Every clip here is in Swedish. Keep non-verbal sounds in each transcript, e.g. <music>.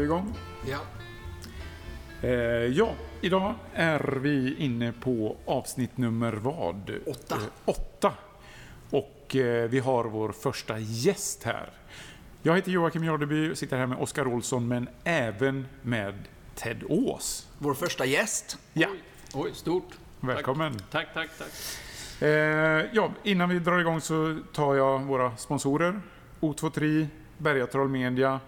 vi igång. Ja. Eh, ja, idag är vi inne på avsnitt nummer vad? Åtta. Eh, åtta. Och eh, vi har vår första gäst här. Jag heter Joakim Jardeby och sitter här med Oskar Olsson, men även med Ted Ås. Vår första gäst. Ja, Oj, stort. välkommen. Tack, tack, tack. Eh, ja, innan vi drar igång så tar jag våra sponsorer. O23, Bergatroll Media,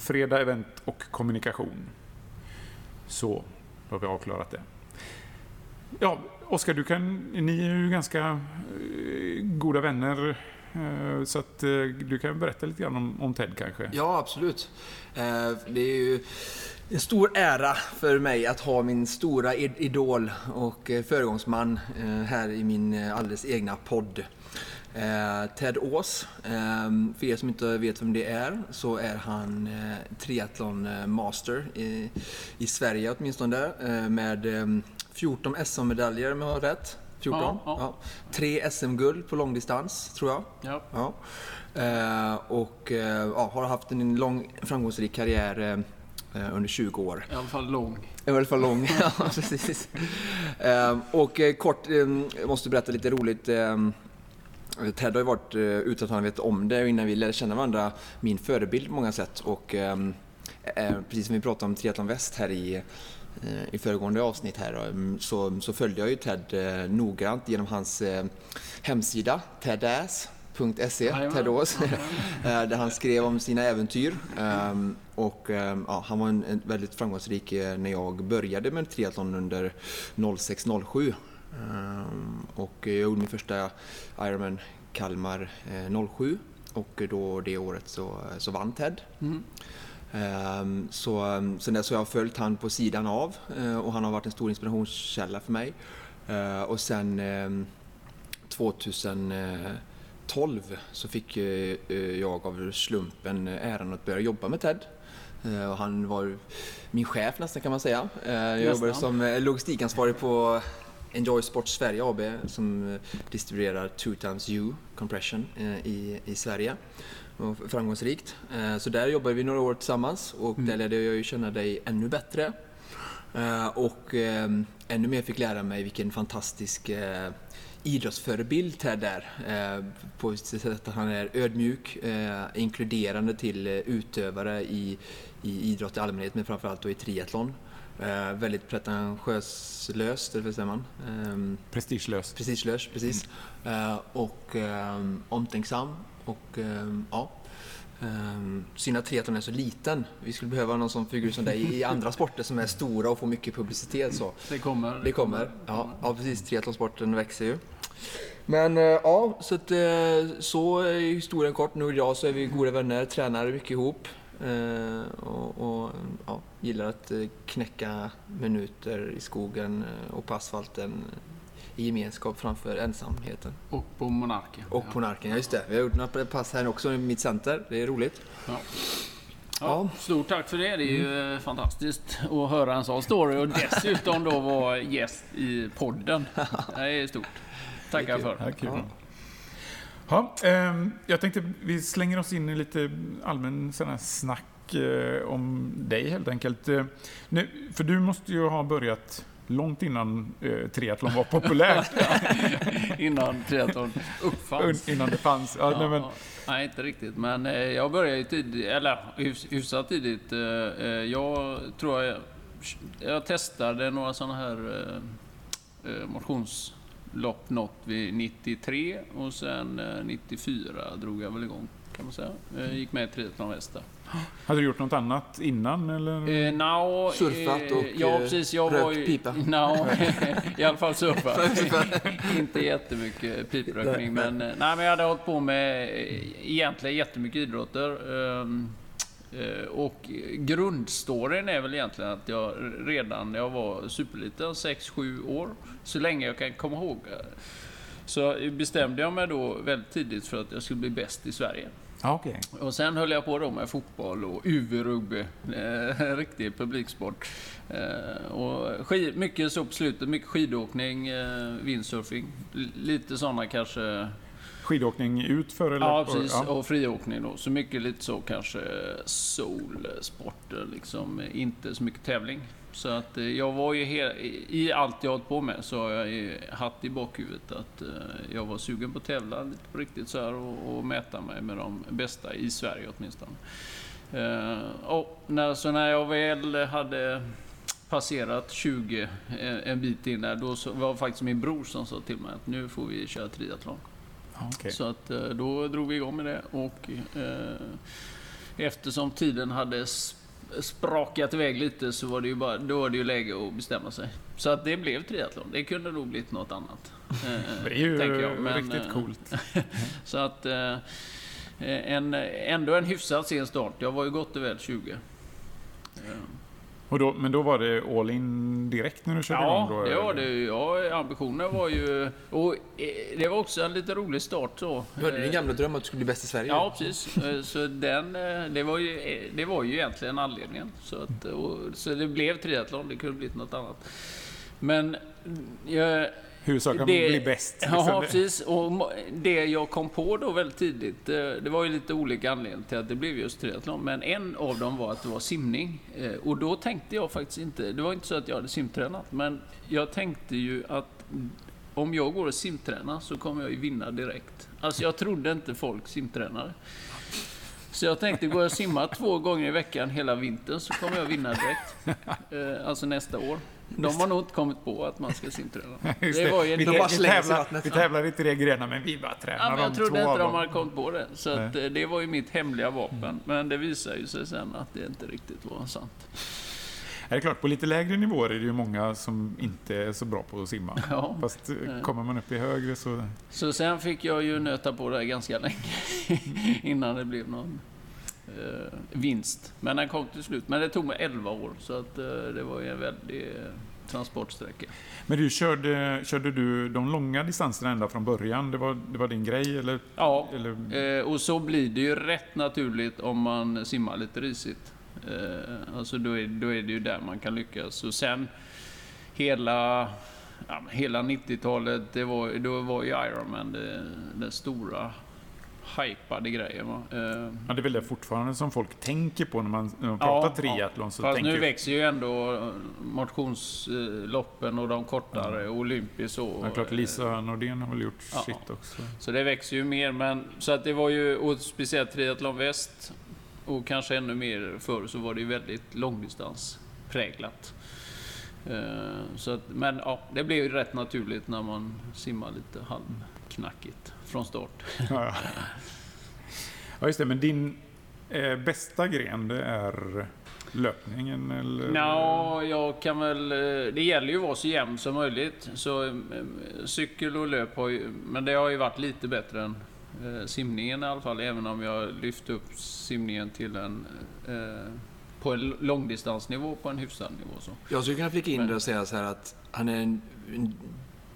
Fredag Event och Kommunikation. Så, då har vi avklarat det. Ja, Oskar, du kan, ni är ju ganska eh, goda vänner. Eh, så att eh, du kan berätta lite grann om, om Ted kanske. Ja, absolut. Det är ju en stor ära för mig att ha min stora idol och föregångsman här i min alldeles egna podd. Eh, Ted Ås. Eh, För er som inte vet vem det är så är han eh, triathlon eh, master i, i Sverige åtminstone eh, med eh, 14 SM-medaljer om jag har rätt. 14? Ja, ja. Tre SM-guld på långdistans tror jag. Ja. Ja. Eh, och eh, ja, har haft en lång framgångsrik karriär eh, under 20 år. I alla fall lång. I alla fall lång. <laughs> ja, precis. Eh, och eh, kort, eh, måste berätta lite roligt. Ted har ju varit, eh, utan att han vet om det, innan vi lärde känna varandra, min förebild på många sätt. Och ehm, eh, precis som vi pratade om Triathlon Väst här i, eh, i föregående avsnitt här, så, så följde jag ju Ted eh, noggrant genom hans eh, hemsida, tedass.se. Ted Ås, där han skrev om sina äventyr. Ehm, och ehm, ja, han var en, en väldigt framgångsrik eh, när jag började med triathlon under 06-07. Ehm, och jag gjorde min första Ironman Kalmar eh, 07 och då det året så, så vann Ted. Mm. Ehm, Så um, sen dess har jag följt han på sidan av eh, och han har varit en stor inspirationskälla för mig. Eh, Och sen ehm, 2012 så fick eh, eh, jag av slumpen äran att börja jobba med Ted. Eh, Och han var min chef nästan kan man säga. Eh, Jag jobbade som eh, logistikansvarig på Enjoy Sport Sverige AB som eh, distribuerar 2 times U compression eh, i, i Sverige. Och framgångsrikt. Eh, Så där jobbade vi några år tillsammans och där lärde jag ju känna dig ännu bättre. Och eh, ännu mer fick lära mig vilken fantastisk idrottsförebild Ted är. Eh, På sätt att han är ödmjuk, eh, inkluderande till utövare i, i idrott i allmänhet men framförallt då i triathlon. Eh, väldigt pretentiöslöst, eller vad säger man? Ehm, Prestigelöst. prestigelös, precis. Eh, och ehm, omtänksam och ehm, ja. Um, synd att triathlon är så liten. Vi skulle behöva någon sån figur som dig i <laughs> andra sporter som är stora och får mycket publicitet. Så. Det kommer. Det kommer. Ja, ja precis. Triathlonsporten växer ju. Men eh, ja, så, att, eh, så är historien kort. Nu idag så är vi goda vänner, tränar mycket ihop. Eh, Och, och ja, gillar att eh, knäcka minuter i skogen eh, och på asfalten i gemenskap framför ensamheten. Och på Monarken. Och på Narken, ja just det. Vi har gjort några pass här också i mitt center. Det är roligt. Ja. Ja. Ja, stort tack för det. Det är ju eh, fantastiskt att höra en sån story och dessutom då vara gäst i podden. <laughs> Det är stort. Tackar för. Ja, Ja. Ja, ehm, jag tänkte vi slänger oss in i lite allmän sån här snack eh, om dig helt enkelt. Eh, nu, för du måste ju ha börjat långt innan eh, triathlon var populärt. <laughs> Innan triathlon uppfanns. innan det fanns. Ja, nej, men, Ja, nej, inte riktigt. Men eh, jag började ju tidigt, eller hyfs, hyfsat tidigt. Eh, eh, jag tror jag, jag testade några sådana här eh, eh, motionslopp något vid 93 och sen eh, 94 drog jag väl igång kan man säga. Jag gick med i Triathlon Väst där. hade du gjort något annat innan? Eller? Eh, now, Surfat och, Ja, eh, precis. Jag var rökt ju, pipa. <laughs> No, I alla fall surfat. <laughs> <laughs> Inte jättemycket piprökning, Nej, men, eh, nej, men jag hade hållit på med eh, egentligen jättemycket idrotter. eh, Och grundstoryn är väl egentligen att jag redan när jag var superliten, 6-7 år, så länge jag kan komma ihåg, eh, så bestämde jag mig då väldigt tidigt för att jag skulle bli bäst i Sverige. Okej. Och sen höll jag på då med fotboll och UV-rugby. Eh, <laughs> riktig publiksport. Eh, och skid, mycket så på slutet, mycket skidåkning, eh, windsurfing. Lite sådana kanske skidåkning ut för? Eller? Ja, precis. Ja. Och friåkning då. Så mycket lite så kanske solsporter, liksom. Inte så mycket tävling. Så att eh, jag var ju he- i allt jag hållit på med så har jag haft i bakhuvudet att eh, jag var sugen på att tävla lite på riktigt så här och, och mäta mig med de bästa i Sverige åtminstone. Eh, och när, så när jag väl hade passerat 20 en, bit in där, då var det faktiskt min bror som sa till mig att nu får vi köra triathlon. Okej. Så att eh, då drog vi igång med det och eh, eftersom tiden hade sp- sprakat iväg lite så var det ju bara, då var det ju läge att bestämma sig. Så att det blev triathlon. Det kunde nog blivit något annat. eh, <laughs> Det är ju tänker jag. Men, riktigt eh, coolt. <laughs> Så att eh, en, ändå en hyfsat sen start. Jag var ju gott och väl 20. Och då, men då var det all in direkt när du körde Ja, igång? Då, det var det. Ja, ambitionen var ju... Och eh, det var också en lite rolig start så. Du hade din gamla dröm att du skulle bli bäst i Sverige. Ja, precis. Eh, Så den, eh, det, var ju, det var ju egentligen anledningen. Så, att, och, så det blev triathlon, det kunde blivit något annat. Men jag, Huvudsaken det- bli bäst. <laughs> Ja, liksom. precis. Och det jag kom på då väldigt tidigt, eh, det var ju lite olika anledningar till att det blev just triathlon. Men en av dem var att det var simning. Eh, Och då tänkte jag faktiskt inte, det var inte så att jag hade simtränat, men jag tänkte ju att om jag går och simtränar så kommer jag ju vinna direkt. Alltså jag trodde inte folk simtränade. Så jag tänkte, går jag och simmar två gånger i veckan hela vintern så kommer jag vinna direkt. <laughs> Eh, Alltså nästa år. De har nog inte kommit på att man ska simträna. <laughs> Det var ju vi, De del- bara vi, tävlar, vi tävlar i tre grenar, men vi bara Ja, tränar men de jag trodde inte de hade kommit på det. Så att, eh, det var ju mitt hemliga vapen. Men det visade ju sig sen att det inte riktigt var sant. Ja, Det är klart, på lite lägre nivåer är det ju många som inte är så bra på att simma. Ja. Fast eh, kommer man upp i högre så... Så sen fick jag ju nöta på det här ganska länge <laughs> innan det blev någon eh, vinst. Men den kom till slut. Men det tog mig 11 år, så att, eh, det var ju en väldig eh, transportsträcka. Men du, körde, körde du de långa distanserna ända från början? Det var, det var din grej, eller? Ja, eller Eh, och så blir det ju rätt naturligt om man simmar lite risigt. Eh, alltså då är, då är det ju där man kan lyckas. Och sen hela, ja, hela 90-talet, det var, då var ju Ironman det, den stora hypade grejen. Va? Eh, ja, det är väl det fortfarande som folk tänker på när man, när man pratar ja. triathlon. Så Fast tänker nu växer ju ändå motionsloppen och de kortare, Olympis och... Ja, klart, Lisa Nordén har väl gjort Ja. sitt också. Så det växer ju mer, men så att det var ju, och speciellt triathlon väst och kanske ännu mer förr så var det ju väldigt långdistanspräglat. Eh, Så att, men ja, det blev ju rätt naturligt när man simmar lite halvknackigt från start. Ja, ja, just det. Men din eh, bästa gren, det är löpningen, eller? Ja, jag kan väl... eh, Det gäller ju att vara så jämn som möjligt. Så eh, cykel och löp har ju... Men det har ju varit lite bättre än eh, simningen i alla fall. Även om jag lyft upp simningen till en... Eh, på en långdistansnivå på en hyfsad nivå. Så. Jag skulle kunna flika in Men- det och säga så här att han är en, en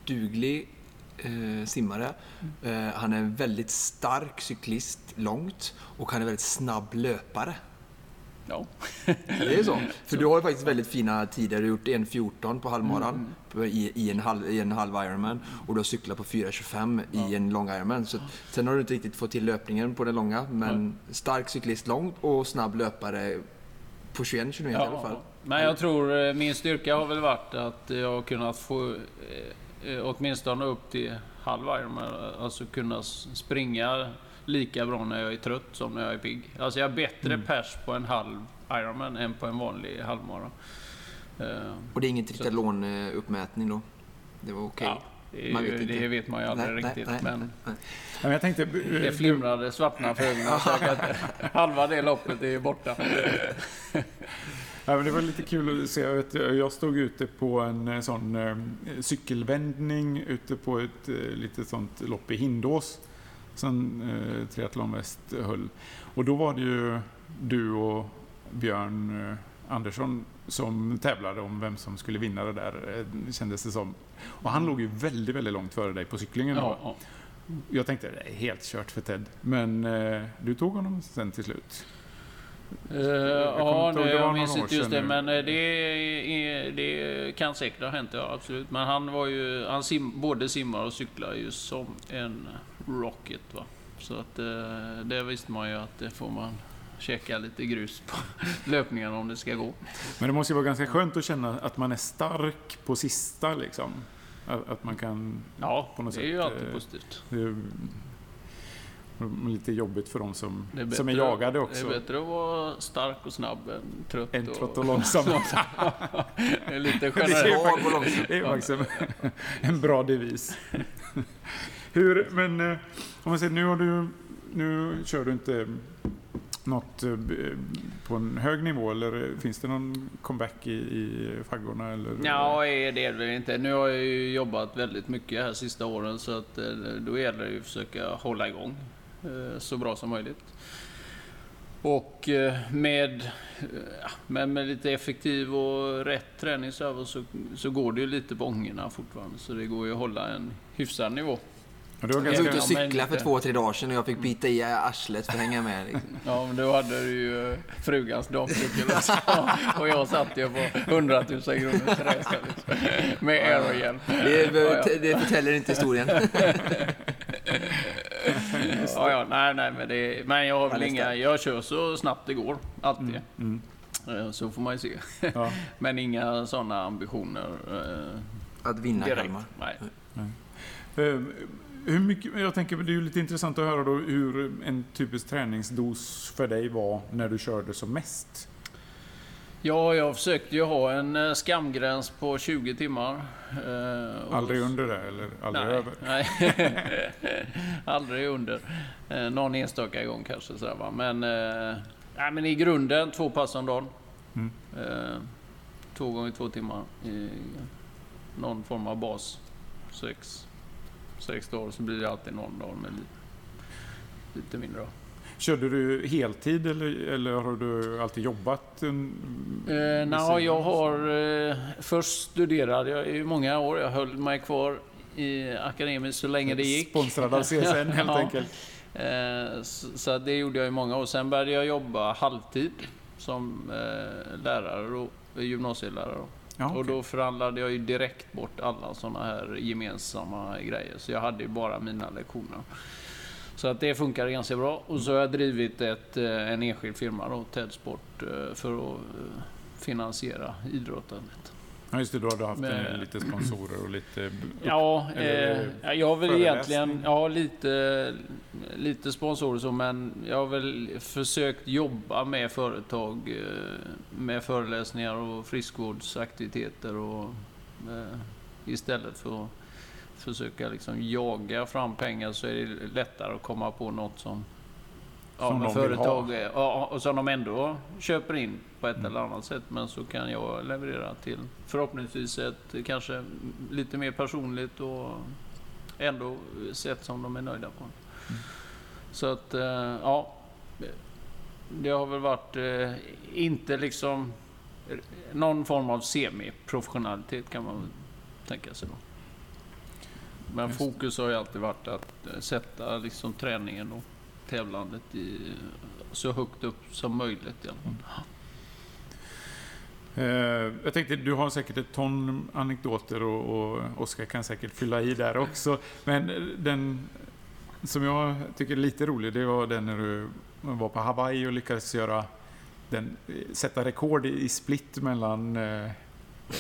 duglig eh, simmare. Eh, han är en väldigt stark cyklist långt och han är väldigt snabb löpare. Ja. Det är så. <laughs> För du har ju faktiskt väldigt fina tider. Du har gjort 1.14 på halvmaran Mm. på- i, i, en halv, i en halv Ironman och du har cyklat på 4.25 i en lång Ironman. Så, sen har du inte riktigt fått till löpningen på den långa, men stark cyklist långt och snabb löpare på 21 km i alla fall. Men jag tror eh, min styrka har väl varit att jag har kunnat få eh, åtminstone upp till halv Ironman. Alltså kunna springa lika bra när jag är trött som när jag är pigg. Alltså jag har bättre Mm. pers på en halv Ironman än på en vanlig halvmara. Eh, Och det är ingen triathlon-uppmätning då? Det var okej? ja, det, är ju, vet det vet man ju aldrig Nej, nej, riktigt. nej, men nej. Men jag tänkte... det flimrade svartna för ögonen. <laughs> Halva det loppet är ju borta. <laughs> <laughs> Ja, men det var lite kul att se. Jag, vet, jag stod ute på en eh, sån eh, cykelvändning ute på ett eh, litet sånt lopp i Hindås som eh, Triathlon Väst höll. Och då var det ju du och Björn Andersson som tävlade om vem som skulle vinna det där, kändes det som. Och han låg ju väldigt, väldigt långt före dig på cyklingen. Ja. Jag tänkte det är helt kört för Ted. Men eh, du tog honom sen till slut. Uh, kommer ja, var jag minns inte just det, sedan men eh, det, det kan säkert ha hänt, ja absolut. Men han var ju, han sim, både simmar och cyklar ju som en Rocket. Va? Så att eh, det visste man ju att det får man käka lite grus på <laughs> löpningarna om det ska gå. Men det måste ju vara ganska skönt att känna att man är stark på sista liksom. Att, att man kan... Ja, på något det är ju sätt, alltid eh, positivt. Är lite jobbigt för de som, är, som är bättre- jagade också. Det är bättre att vara stark och snabb än trött och... trött och långsam. <laughs> det är lite <laughs> generellt. Det är faktiskt en, <laughs> bra devis. Hur, men eh, om man säger, nu har du, nu kör du inte något eh, på en hög nivå eller finns det någon comeback i, i faggorna? Eller? Ja, det är det väl inte. Nu har jag ju jobbat väldigt mycket här sista åren så att eh, då gäller det ju att försöka hålla igång så bra som möjligt. Och eh, med, eh, men med lite effektiv och rätt träning så, så, går det ju lite på ångorna fortfarande. Så det går ju att hålla en hyfsad nivå. Var Jag var ute och cyklade för två, tre dagar sedan och jag fick bita i arslet för att hänga med. Liksom. <laughs> Ja, men då hade du ju eh, frugans damcykel också. <laughs> Och jag satt ju på 100 000 kronors resa liksom, med aerohjälm. Det, det förtäller inte historien. <laughs> Ja, ja, nej, nej, men, det, men jag har väl inga, jag kör så snabbt det går, alltid. mm, Eh, Så får man ju se. ja. <laughs> Men inga sådana ambitioner eh, Att vinna direkt. Kalmar. Nej. Eh, Hur mycket, jag tänker, det är ju lite intressant att höra då hur en typisk träningsdos för dig var när du körde som mest. Ja, jag försökte ju ha en eh, skamgräns på 20 timmar. eh, och- Aldrig under det eller aldrig nej, över? Nej, <laughs> <laughs> aldrig under. Eh, Någon enstaka gång kanske. Sådär, va? Men, eh, nej, men i grunden två pass om dagen. Mm. Eh, två gånger två timmar. I någon form av bas. Sex, sex dagar så blir det alltid någon dag med lite, lite mindre. Då. Körde du heltid eller, eller har du alltid jobbat? En, Eh, sidan jag har... Eh, först studerade jag i många år. Jag höll mig kvar i akademiskt så länge det gick. Sponsrad av CSN <laughs> helt Ja. enkelt. Eh, så, så det gjorde jag i många år. Sen började jag jobba halvtid som eh, lärare och gymnasielärare. Då. Ja, Och okej. då förhandlade jag ju direkt bort alla sådana här gemensamma grejer. Så jag hade ju bara mina lektioner. Så att det funkar ganska bra. Och så har jag drivit ett, eh, en enskild firma då, TED Sport, eh, för att eh, finansiera idrottandet. Ja, just det. Då har du haft Men- lite sponsorer och lite... Ja, Eller eh, ja, jag har väl egentligen ja, lite, lite sponsorer så, men jag har väl försökt jobba med företag med föreläsningar och friskvårdsaktiviteter och istället för att försöka liksom jaga fram pengar så är det lättare att komma på något som Ja, Som vill företag, ja, och som de ändå köper in på ett Mm. eller annat sätt. Men så kan jag leverera till förhoppningsvis ett kanske lite mer personligt och ändå sätt som de är nöjda på. Mm. Så att, eh, ja. Det har väl varit eh, inte liksom någon form av semi-professionalitet kan man tänka sig då. Men Just. fokus har ju alltid varit att eh, sätta liksom träningen och tävlandet i, så högt upp som möjligt. Fall. Eh, jag tänkte, du har säkert ett ton anekdoter och, och Oskar kan säkert fylla i där också. Men eh, den som jag tycker är lite rolig, det var den när du var på Hawaii och lyckades göra den, eh, sätta rekord i split mellan eh, eh,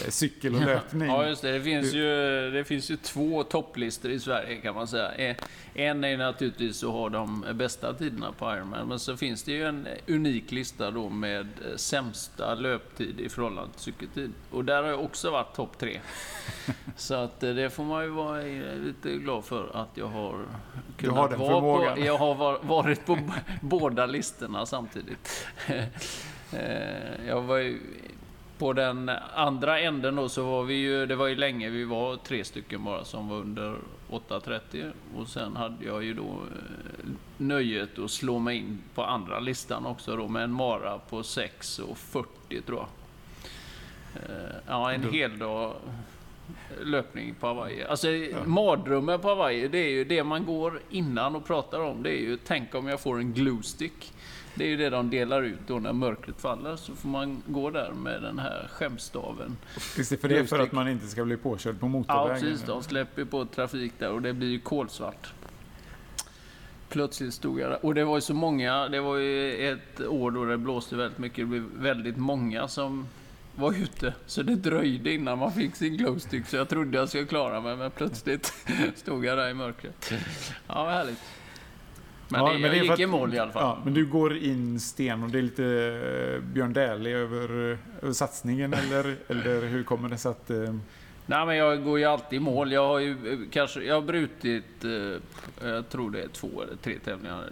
cykel och löpning. Ja, just det. Det finns, ju, det finns ju två topplistor i Sverige kan man säga. Eh, En är naturligtvis att ha de bästa tiderna på Ironman, men så finns det ju en unik lista då med eh, sämsta löptid i förhållande till cykeltid. Och där har jag också varit topp tre. <laughs> Så att eh, det får man ju vara eh, lite glad för att jag har kunnat har den vara på. förmågan. Jag har var- varit på båda listorna samtidigt. <laughs> Eh, Jag var ju på den andra änden då så var vi ju, det var ju länge, vi var tre stycken bara som var under 8.30 och sen hade jag ju då eh, nöjet att slå mig in på andra listan också då med en mara på 6.40 tror jag. Eh, Ja, en hel dag löpning på Hawaii. Alltså mardrömmen på Hawaii, det är ju det man går innan och pratar om. Det är ju, tänk om jag får en glue stick. Det är ju det de delar ut då när mörkret faller. Så får man gå där med den här skämstaven. Det, för det är för att man inte ska bli påkörd på Ja, motorvägen. precis. De släpper på trafik där och det blir ju kolsvart. plötsligt stod jag där. Och det var ju så många, det var ju ett år då det blåste väldigt mycket. Det blev väldigt många som var ute. Så det dröjde innan man fick sin glowstick. Så jag trodde jag skulle klara mig, men plötsligt <laughs> stod jag där i mörkret. Ja, vad härligt. Men Ja, det, men jag det gick att- i mål i alla fall. Ja, men du går in sten och det är lite eh, Björn Dählie över, över satsningen <laughs> eller, eller hur kommer det sig att... eh, Nej, men jag går ju alltid i mål. Jag har ju eh, kanske, jag har brutit, eh, jag tror det är två eller tre tävlingar. Eh,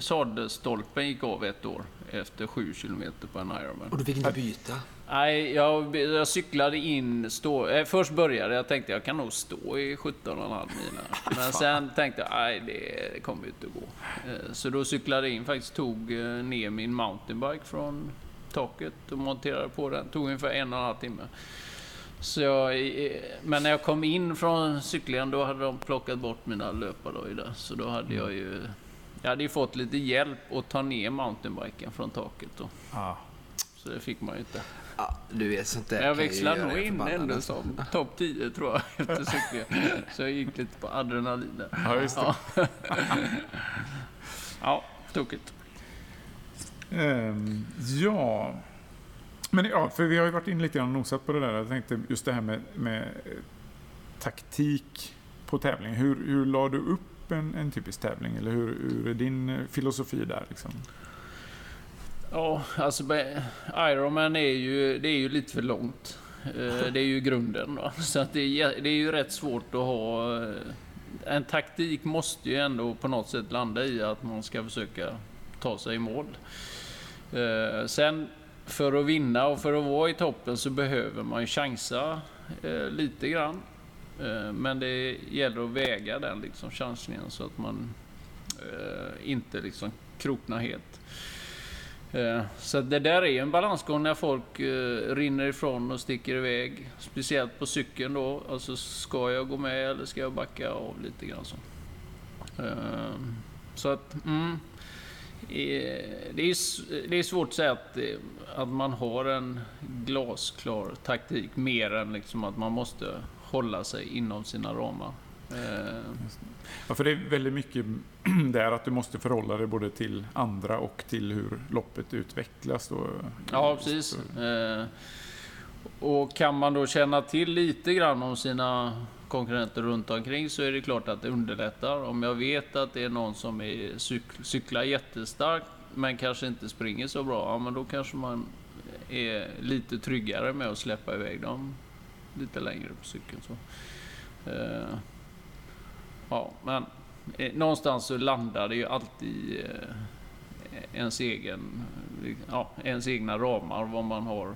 sadelstolpen gick av ett år efter sju kilometer på en Ironman. Och du fick inte byta? Nej, jag, jag cyklade in, stå, eh, först började jag tänkte jag kan nog stå i 17,5 mil. <laughs> Men sen tänkte jag, nej det kommer ju inte att gå. Eh, Så då cyklade jag in, faktiskt tog eh, ner min mountainbike från taket och monterade på den. Tog ungefär en och en halv timme. Så jag, eh, men när jag kom in från cyklingen då hade de plockat bort mina löpardojor. Så då hade jag ju... Jag hade ju fått lite hjälp att ta ner mountainbiken från taket då. ah, Så det fick man ju inte. Ja, du vet sånt där jag göra nog in ändå som topp 10 tror jag <laughs> efter cyklingen. Så jag gick lite på adrenalin där. ja, just det. Ja, <laughs> ja tokigt. Ehm, ja. Men ja, för vi har ju varit inne lite grann och nosat på det där. Jag tänkte just det här med, med eh, taktik på tävling. Hur, hur la du upp en, en typisk tävling? Eller hur, hur är din eh, filosofi där? Liksom? Ja, alltså Ironman är ju, det är ju lite för långt. Eh, det är ju grunden. Va? Så att det, är, det är ju rätt svårt att ha... Eh, en taktik måste ju ändå på något sätt landa i att man ska försöka ta sig i mål. Eh, sen för att vinna och för att vara i toppen så behöver man ju chansa lite grann. Men det gäller att väga den liksom chansningen så att man inte liksom kroknar helt. Eh, så det där är en balansgång när folk eh, rinner ifrån och sticker iväg. Speciellt på cykeln då. Alltså ska jag gå med eller ska jag backa av lite grann så. Eh, Så att, mm. Eh, det är, det är svårt att säga att, eh, att man har en glasklar taktik mer än liksom att man måste hålla sig inom sina ramar. Eh, ja, för det är väldigt mycket <clears throat> där att du måste förhålla dig både till andra och till hur loppet utvecklas. Då. Ja, precis. Eh, och kan man då känna till lite grann om sina konkurrenter runt omkring så är det klart att det underlättar. Om jag vet att det är någon som är cyk- cyklar jättestarkt men kanske inte springer så bra, ja, men då kanske man är lite tryggare med att släppa iväg dem lite längre på cykeln. Så. Eh, Ja, men eh, någonstans så landar det ju alltid eh, ens, egen, ja, ens egna ramar, vad man har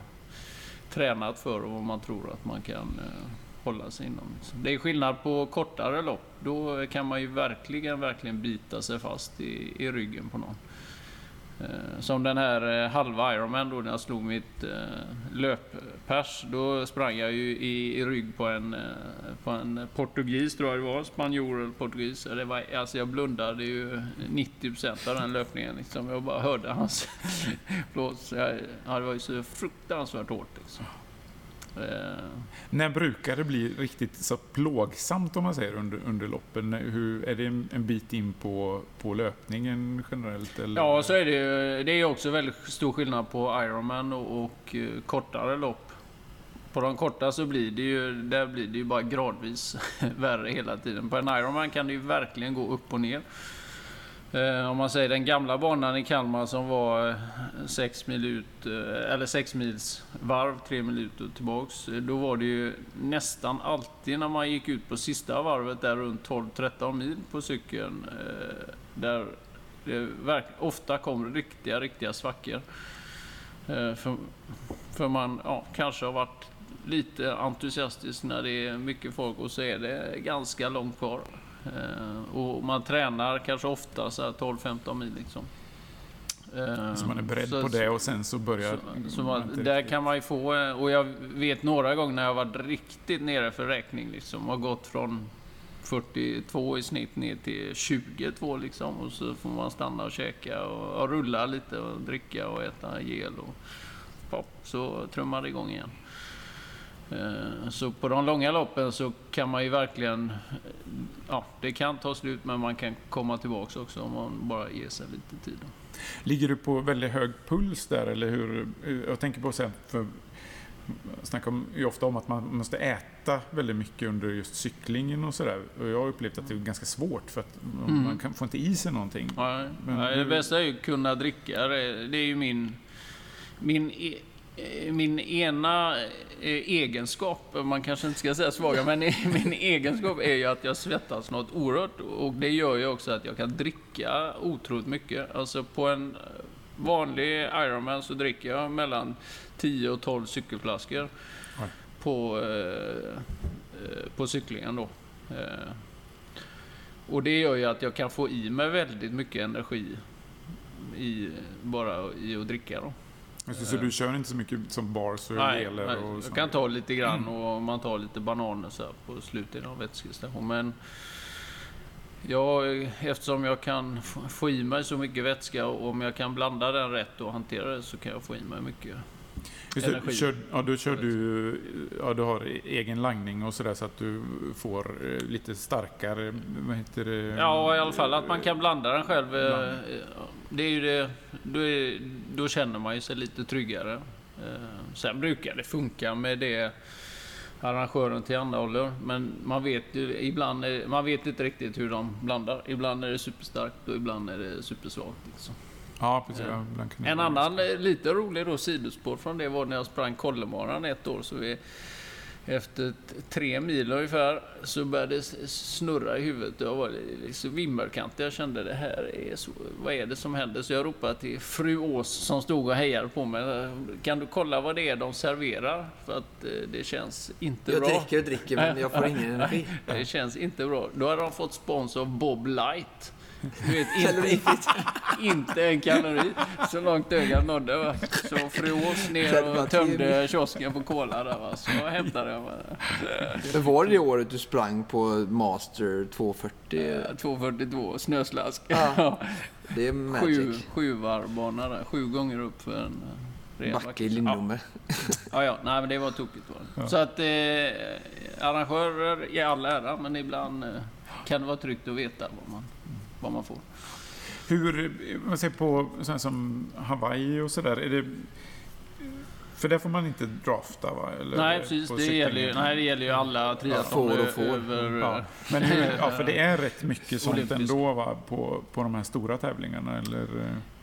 tränat för och vad man tror att man kan eh, hålla sig inom. Så Det är skillnad på kortare lopp. Då kan man ju verkligen, verkligen bita sig fast i, i ryggen på någon. Eh, som den här eh, halva Ironman då när jag slog mitt eh, löppers. Då sprang jag ju i, i rygg på en, på en portugis tror jag det var. Spanjor eller portugis. Det var, alltså jag blundade ju 90% av den löpningen. Liksom. Jag bara hörde hans <laughs> blås. Ja, det var ju så fruktansvärt hårt. Liksom. Eh, När brukar det bli riktigt så plågsamt om man säger under, under loppen? Hur, är det en, bit in på, på löpningen generellt? Eller? Ja, så är det ju. Det är också väldigt stor skillnad på Ironman och, och eh, kortare lopp. På de korta så blir det ju, där blir det ju bara gradvis <laughs> värre hela tiden. På en Ironman kan det ju verkligen gå upp och ner. Eh, om man säger den gamla banan i Kalmar som var 6 mil ut, eller 6 mils varv, 3 minuter tillbaks. Eh, då var det ju nästan alltid när man gick ut på sista varvet där runt 12-13 mil på cykeln. Eh, där det ofta kom riktiga, riktiga svackor. För, för man ja, kanske har varit lite entusiastisk när det är mycket folk och så är det ganska långt kvar. Eh, Och man tränar kanske ofta så här 12-15 mil liksom. Eh, Så man är beredd så- på det och sen så börjar... så, så man där kan man ju få, eh, och jag vet några gånger när jag varit riktigt nere för räkning liksom, har gått från 42 i snitt ner till 22 liksom och så får man stanna och käka och, och rulla lite och dricka och äta gel och pop, så trummar det igång igen. Eh, Så på de långa loppen så kan man ju verkligen... Ja, det kan ta slut men man kan komma tillbaka också om man bara ger sig lite tid. Ligger du på väldigt hög puls där eller hur? Jag tänker på sen för snackar ju ofta om att man måste äta väldigt mycket under just cyklingen och sådär. Och jag har upplevt att det är ganska svårt för att Mm. man kan, får inte i sig någonting. Nej, Men nej, det bästa är ju att kunna dricka. Det är ju min, min, e- min ena eh, egenskap, man kanske inte ska säga svaga, men <laughs> min egenskap är ju att jag svettas något oerhört. Och det gör ju också att jag kan dricka otroligt mycket. Alltså på en vanlig Ironman så dricker jag mellan 10 och 12 cykelflaskor Oj. på, eh, eh, på cyklingen då. Eh, och det gör ju att jag kan få i mig väldigt mycket energi i, bara i att dricka då. Alltså, så du kör inte så mycket som bars och Nej, geler nej, och jag kan ta lite grann och man tar lite bananer så på slutet av vätskestation. Men jag, eftersom jag kan få i mig så mycket vätska och om jag kan blanda den rätt och hantera det så kan jag få i mig mycket. Just kör, ja, då kör du, ja, du har egen langning och sådär så att du får eh, lite starkare, vad heter det? Ja, i alla fall att man kan blanda den själv. eh, Blanda. Det är ju det, då, är, då känner man ju sig lite tryggare. Eh, Sen brukar det funka med det arrangören tillhandahåller. Men man vet ju ibland, man vet inte riktigt hur de blandar. Ibland är det superstarkt och ibland är det supersvagt. Liksom. Ja, precis. Ja, En annan eh, lite rolig då sidospår från det var när jag sprang Kollemaran ett år. Så vi, efter tre mil ungefär så började det snurra i huvudet. Jag var liksom vimmelkantig. Jag kände det här är så, vad är det som händer? Så jag ropade till fru Ås som stod och hejade på mig. Kan du kolla vad det är de serverar? För att eh, det känns inte Jag bra. dricker och dricker men jag får ingen <laughs> energi. Det känns inte bra. Då hade de fått spons av Bob Light. Du vet, inte, <laughs> inte en kalori. Så långt ögat nådde. Va? Så fru Ås ner och tömde kiosken på cola där. Va? Så hämtade jag. Men var det det året du sprang på Master 240? 242 snöslask. <laughs> Ja. Det är Sju, magic. sju varvbana där. Sju gånger upp för en eh, ren Backe i Ja, Lindome. ja, ja. Nej, men det var tokigt. Var det. Så att eh, arrangörer i all ära, men ibland eh, kan det vara tryggt att veta vad man, vad man får. Hur, man ser på sådana som Hawaii och sådär, är det... För där får man inte drafta va? Eller Nej, precis. Det gäller, ju, nej, det gäller ju alla triathlon får och får. över... Ja, men hur, ja, för det är rätt mycket sånt Olympisk. ändå va, på, på de här stora tävlingarna. Eller,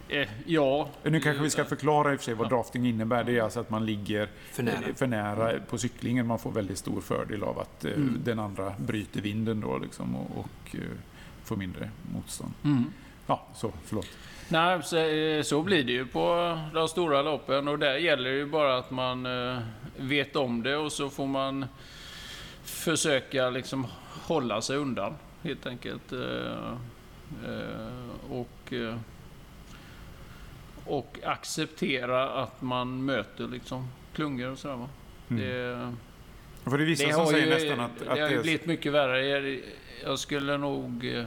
eh, ja. nu kanske vi ska förklara i och för sig vad Ja. drafting innebär. Det är alltså att man ligger För nära. för nära på cyklingen. Man får väldigt stor fördel av att eh, Mm. den andra bryter vinden då liksom och, och eh, får mindre motstånd. Mm. Ja, så, förlåt. Nej, så, eh, så blir det ju på de stora loppen och där gäller det ju bara att man eh, vet om det och så får man försöka liksom hålla sig undan helt enkelt. Eh, och, och acceptera att man möter liksom klungor och sådär. Mm. Det, För det är vissa det som säger ju, nästan att, att det har ju blivit mycket värre. Jag, skulle nog... eh,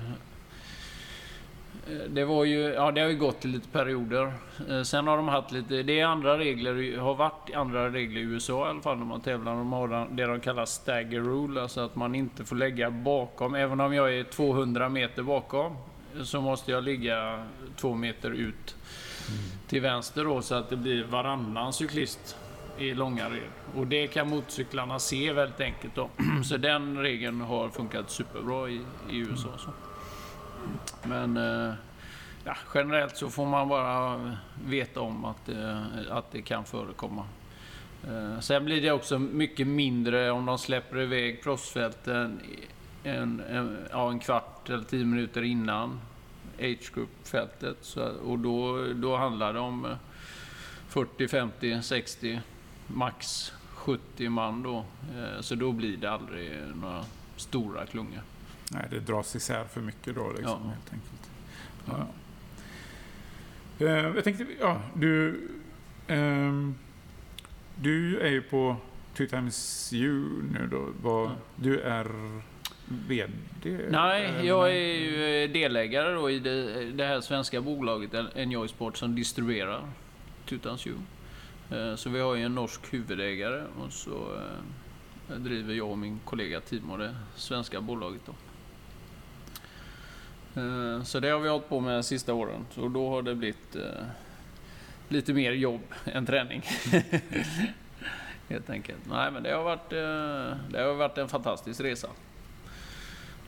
Det var ju, ja det har ju gått lite perioder. Eh, Sen har de haft lite, det är andra regler, har varit andra regler i USA i alla fall när man tävlar. De har det de kallar stagger rule, alltså att man inte får lägga bakom. Även om jag är 200 meter bakom så måste jag ligga två meter ut till vänster då så att det blir varannan cyklist i långa red. Och det kan motorcyklarna se väldigt enkelt då. <clears throat> Så den regeln har funkat superbra i, i USA. Så. Men eh, ja, generellt så får man bara veta om att, det- att det kan förekomma. Eh, Sen blir det också mycket mindre om de släpper iväg proffsfälten en, en, ja, en kvart eller tio minuter innan age group-fältet. Och då, då handlar det om 40, 50, 60, max 70 man då. Eh, Så då blir det aldrig några stora klungor. Nej, det dras isär för mycket då liksom, Ja. helt enkelt. Ja. Eh, Jag tänkte, ja, du... ehm, du är ju på Two Times You nu då. Vad, Ja. Du är VD? Nej, jag är ju eh, delägare då i det, det här svenska bolaget Enjoy Sport som distribuerar Tutans You. Eh, så vi har ju en norsk huvudägare och så eh, driver jag och min kollega Timo det svenska bolaget. Då. Eh, så det har vi hållit på med de sista åren. Så då har det blivit lite mer jobb än träning. <laughs> Helt enkelt. Nej, men det har varit, det har varit en fantastisk resa.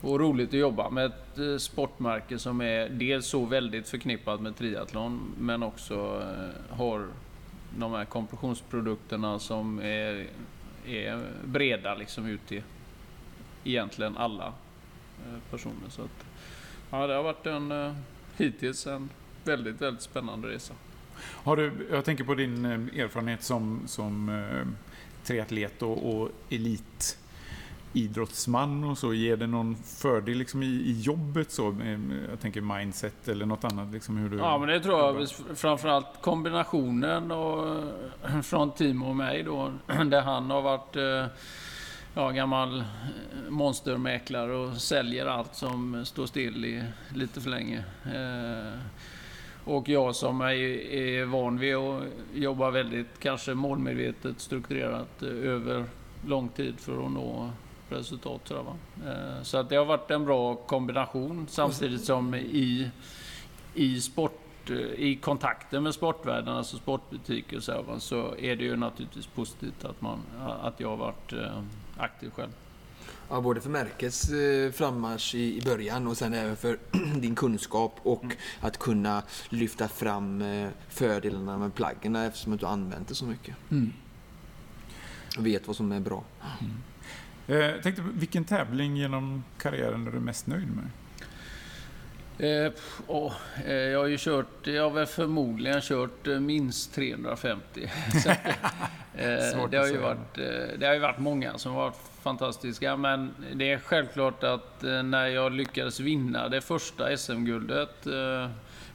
Och roligt att jobba med ett sportmärke som är dels så väldigt förknippat med triathlon men också har de här kompressionsprodukterna som är, är breda liksom ut till egentligen alla eh, personer. Så att, ja, det har varit en eh, hittills en väldigt, väldigt spännande resa. Har du, jag tänker på din eh, erfarenhet som, som triatlet och, och elit idrottsman och så, ger det någon fördel liksom i, i jobbet? Så? Jag tänker mindset eller något annat? Liksom hur du ja, men det tror jag. Framförallt kombinationen och, <clears throat> från Timo och mig då, <clears throat> där han har varit eh, ja, gammal eh, monstermäklare och säljer allt som står still i lite för länge. Eh, och jag som är, är van vid att jobba väldigt kanske målmedvetet strukturerat över lång tid för att nå resultat. Tror jag, va? Eh, så att det har varit en bra kombination samtidigt som i, i sport eh, i kontakten med sportvärlden, alltså sportbutiker och så, så är det ju naturligtvis positivt att, man, att jag har varit eh, aktiv själv. Ja, både för märkets frammarsch i, början och sen även för <clears throat> din kunskap och mm. att kunna lyfta fram fördelarna med plaggen eftersom du använt det så mycket. Mm. Och vet vad som är bra. Mm. Eh, jag tänkte, vilken tävling genom karriären är du mest nöjd med? Eh, oh, eh, jag har ju kört, jag har väl förmodligen kört eh, minst 350. <laughs> Så, eh, <laughs> det, har ju varit, eh, det har ju varit många som har varit fantastiska, men det är självklart att när jag lyckades vinna det första SM-guldet,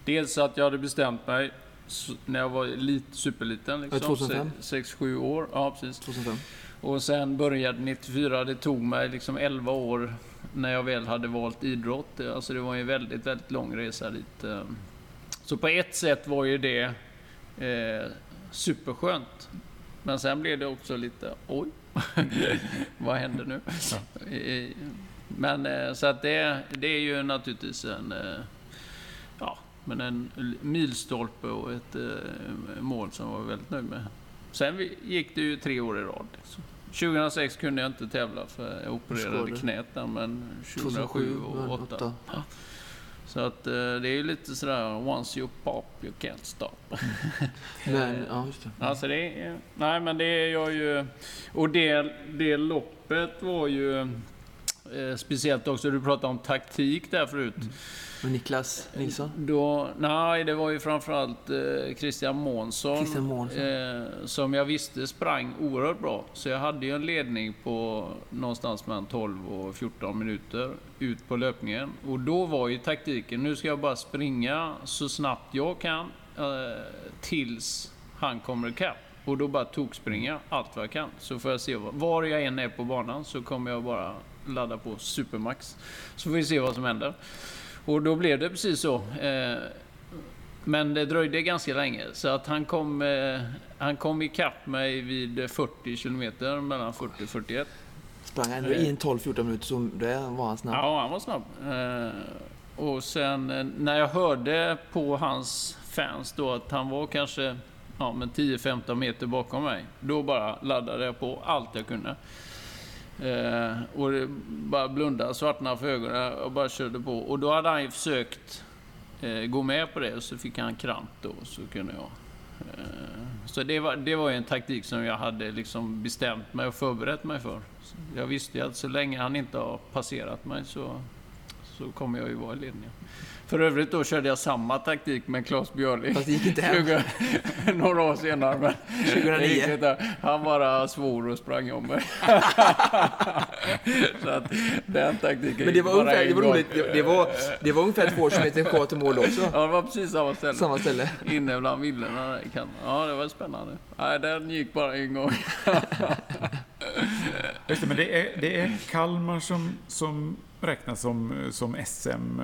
dels att jag hade bestämt mig när jag var lit, superliten, liksom, 2005? 6-7 år. Ja, precis. 2005. Och sen började 94. Det tog mig liksom 11 år när jag väl hade valt idrott. Alltså det var en väldigt, väldigt lång resa dit. Eh. Så på ett sätt var ju det eh, superskönt. Men sen blev det också lite, oj, <laughs> vad händer nu? Men eh, så att det, det är ju naturligtvis en, eh, ja, men en milstolpe och ett mål som jag var väldigt nöjd med. Sen gick det ju tre år i rad. Liksom. 2006 kunde jag inte tävla för jag opererade knät där, men 2007 och 2008. Ja. Så att eh, det är ju lite sådär, once you pop, you can't stop. <laughs> men, ja, just det. Alltså det är, nej men det är jag ju... Och det, det loppet var ju eh, speciellt också, du pratade om taktik där förut. Mm. Och Niklas Nilsson? Då, nej, det var ju framförallt eh, Christian Månsson. Christian Månsson. Eh, som jag visste sprang oerhört bra. Så jag hade ju en ledning på någonstans mellan 12 och 14 minuter ut på löpningen. Och då var ju taktiken, nu ska jag bara springa så snabbt jag kan eh, tills han kommer ikapp. Och då bara tokspringa allt vad jag kan. Så får jag se var jag än är på banan så kommer jag bara ladda på supermax. Så får vi se vad som händer. Och då blev det precis så. Eh, men det dröjde ganska länge, så att han kom, eh, han kom ikapp mig vid 40 kilometer, mellan 40 och 41. Sprang han i en 12-14 minuter, så det var han snabb? Ja, han var snabb. Eh, och sen när jag hörde på hans fans då att han var kanske ja, 10-15 meter bakom mig, då bara laddade jag på allt jag kunde. Eh, och det bara blundade, svartnade för ögonen och bara körde på. Och då hade han ju försökt eh, gå med på det och så fick han kramp då. Så kunde jag. Eh, så det var, det var en taktik som jag hade liksom bestämt mig och förberett mig för. Jag visste ju att så länge han inte har passerat mig så, så kommer jag ju vara i ledningen. För övrigt då körde jag samma taktik med Claes Björling. Fast det gick inte hem. <laughs> några år senare. Men 2009? Han bara svor och sprang om mig. <laughs> så att den taktiken Men det var ungefär, det var roligt. Det, var, det var ungefär två kilometer kvar till mål också. Ja, det var precis samma ställe. Samma ställe. Inne bland villorna Ja, det var spännande. Nej, den gick bara en gång. Just det, men det är, det är Kalmar som, som räknas som, som SM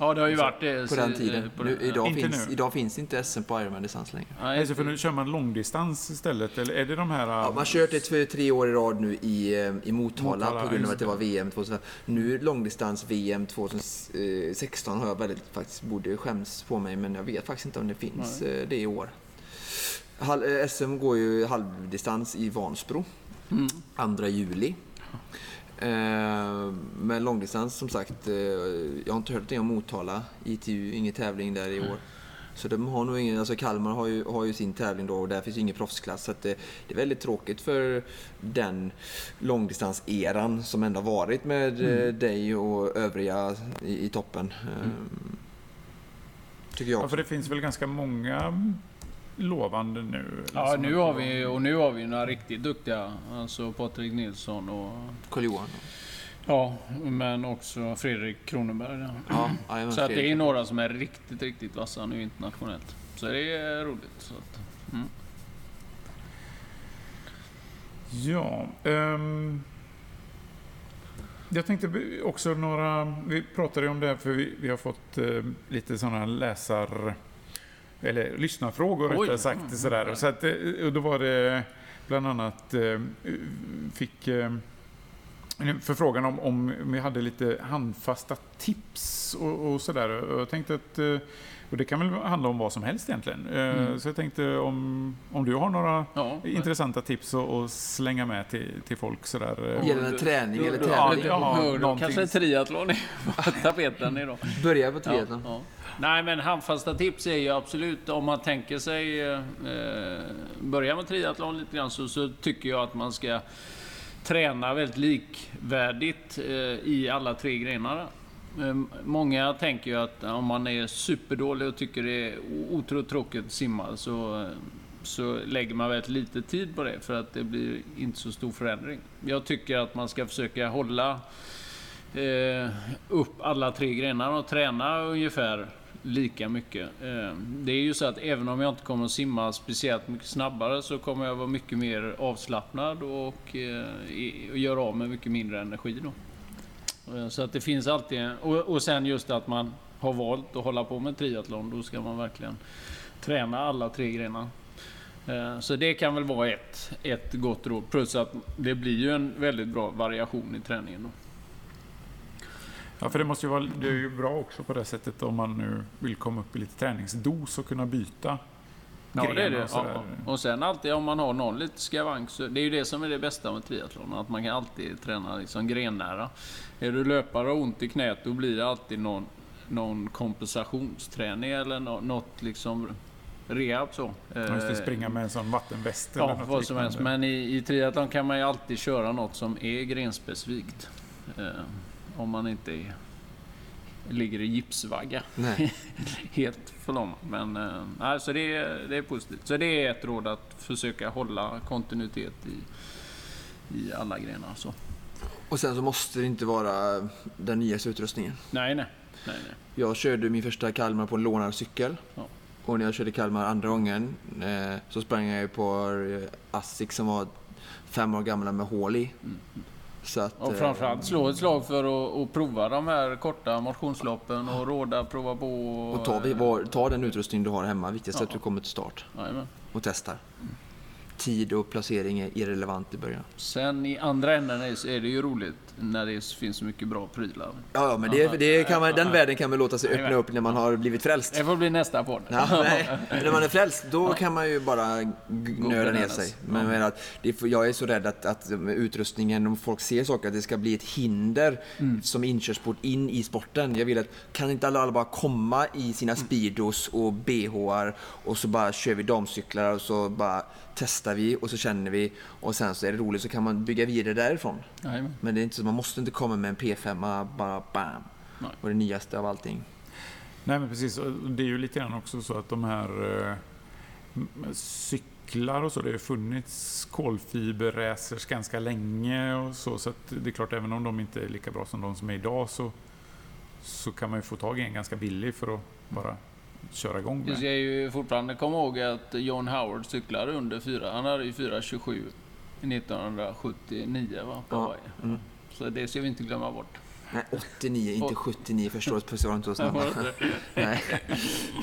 Ja, det har ju varit det. på den tiden. på Nu, idag, Inte finns, nu. idag finns inte SM på Ironman-distans längre. Nej, Alltså för nu kör man långdistans istället, eller är det de här... Ja, man har kört det för tre år i rad nu i, eh, i Motala, Motala, på grund av att det var VM 2005. Nu långdistans-VM 2016 har jag väldigt, faktiskt, borde skäms på mig, men jag vet faktiskt inte om det finns eh, det i år. Eh, SM går ju halvdistans i Vansbro, Mm. 2 juli. Eh, men långdistans som sagt, eh, jag har inte hört det om Motala. ITU, ingen tävling där i år. Så de har nog ingen, alltså Kalmar har ju, har ju sin tävling då och där finns ju ingen proffsklass. Så att det, det är väldigt tråkigt för den långdistanseran som ändå varit med eh, dig och övriga i, i toppen. Eh, Tycker jag Ja, för det finns väl ganska många lovande nu? Ja, nu har vi, och nu har vi några riktigt duktiga. Alltså Patrik Nilsson och... Karl-Johan. Ja, men också Fredrik Kronenberg. Ja, Så att det är några som är riktigt, riktigt vassa nu internationellt. Så det är roligt. Så att, mm. Ja. ehm, jag tänkte också några... Vi pratade ju om det här för vi, vi har fått eh, lite sådana läsar... Eller lyssnarfrågor Oj. rättare sagt. Mm, Sådär. Så att, eh, och då var det bland annat... Eh, fick... Eh, en förfrågan om, om vi hade lite handfasta tips och, och sådär. Jag tänkte att... Och det kan väl handla om vad som helst egentligen. Eh, Mm. Så jag tänkte om, om du har några Ja, intressanta tips att att slänga med till, till folk sådär. eh. Gällande träning eller tävling? Ja, någonting. Kanske triathlon är på <laughs> tapeten idag. Börja på Ja, triathlon. ja. Nej, men handfasta tips är ju absolut om man tänker sig eh, börja med triathlon lite grann så, så tycker jag att man ska träna väldigt likvärdigt eh, i alla tre grenarna. Eh, många tänker ju att om man är superdålig och tycker det är otroligt tråkigt att simma så, så lägger man väldigt lite tid på det för att det blir inte så stor förändring. Jag tycker att man ska försöka hålla eh, upp alla tre grenarna och träna ungefär lika mycket. Eh, det är ju så att även om jag inte kommer att simma speciellt mycket snabbare så kommer jag vara mycket mer avslappnad och, eh, och göra av med mycket mindre energi då. Eh, så att det finns alltid och, och sen just att man har valt att hålla på med triathlon, då ska man verkligen träna alla tre grenar. Eh, så det kan väl vara ett, ett gott råd. Plus att det blir ju en väldigt bra variation i träningen. Då. Ja, för det måste ju vara det är ju bra också på det sättet om man nu vill komma upp i lite träningsdos och kunna byta Ja, gren det är det. och Ja. Och sen alltid om man har någon lite skavank, så det är ju det som är det bästa med triathlon. Att man kan alltid träna liksom grennära. Är du löpare och ont i knät, då blir det alltid någon, någon kompensationsträning eller nå- något liksom rehab så. Man måste Eh, springa med en sån vattenväst eller Ja, något vad som helst. Men i, i triathlon kan man ju alltid köra något som är grenspecifikt. Eh, om man inte är, ligger i gipsvagga. Nej. <laughs> Helt förlamad. Men eh, nej, så det, är, det är positivt. Så det är ett råd att försöka hålla kontinuitet i, i alla grenar. Så. Och sen så måste det inte vara den nyaste utrustningen. Nej, nej. nej, nej. Jag körde min första Kalmar på en lånad cykel. Ja. Och när jag körde Kalmar andra gången eh, så sprang jag på Asics som var fem år gamla med hål i. Så att, Mm. Och eh, framförallt slå ett slag för att, att prova de här korta motionsloppen och råda, prova på. Och ta, vi- var, ta den utrustning du har hemma. Viktigast är att Ja. du kommer till start Jajamän. och testar. Tid och placering är irrelevant i början. Sen i andra änden är det ju roligt när det finns så mycket bra prylar. Ja, men det, det kan man, den världen kan man låta sig öppna upp när man har blivit frälst. Det får bli nästa podd. Ja, <laughs> nej. När man är frälst, då kan man ju bara g- nöda ner sig. Men jag, menar att det, får- jag är så rädd att, att utrustningen, om folk ser saker, att det ska bli ett hinder som inkörsport in i sporten. Jag vill att, kan inte alla, bara komma i sina speedos och bhar och så bara kör vi damcyklar och så bara testar vi och så känner vi och sen så är det roligt så kan man bygga vidare därifrån. Jajamän. Men det är inte så, man måste inte komma med en P5 bara bam. Nej. Och det nyaste av allting. Nej men precis, det är ju lite grann också så att de här eh, cyklar och så, det har funnits kolfiberracers ganska länge och så, så det är klart även om de inte är lika bra som de som är idag så, så kan man ju få tag i en ganska billig för att bara köra igång Vi med. ska ju fortfarande komma ihåg att John Howard cyklade under 4. Han hade ju 4.27 1979 va, på Ja, Hawaii. mm. Så det ska vi inte glömma bort. Nej, 89, inte 79 förstås. Puss var inte så inte <laughs> Nej.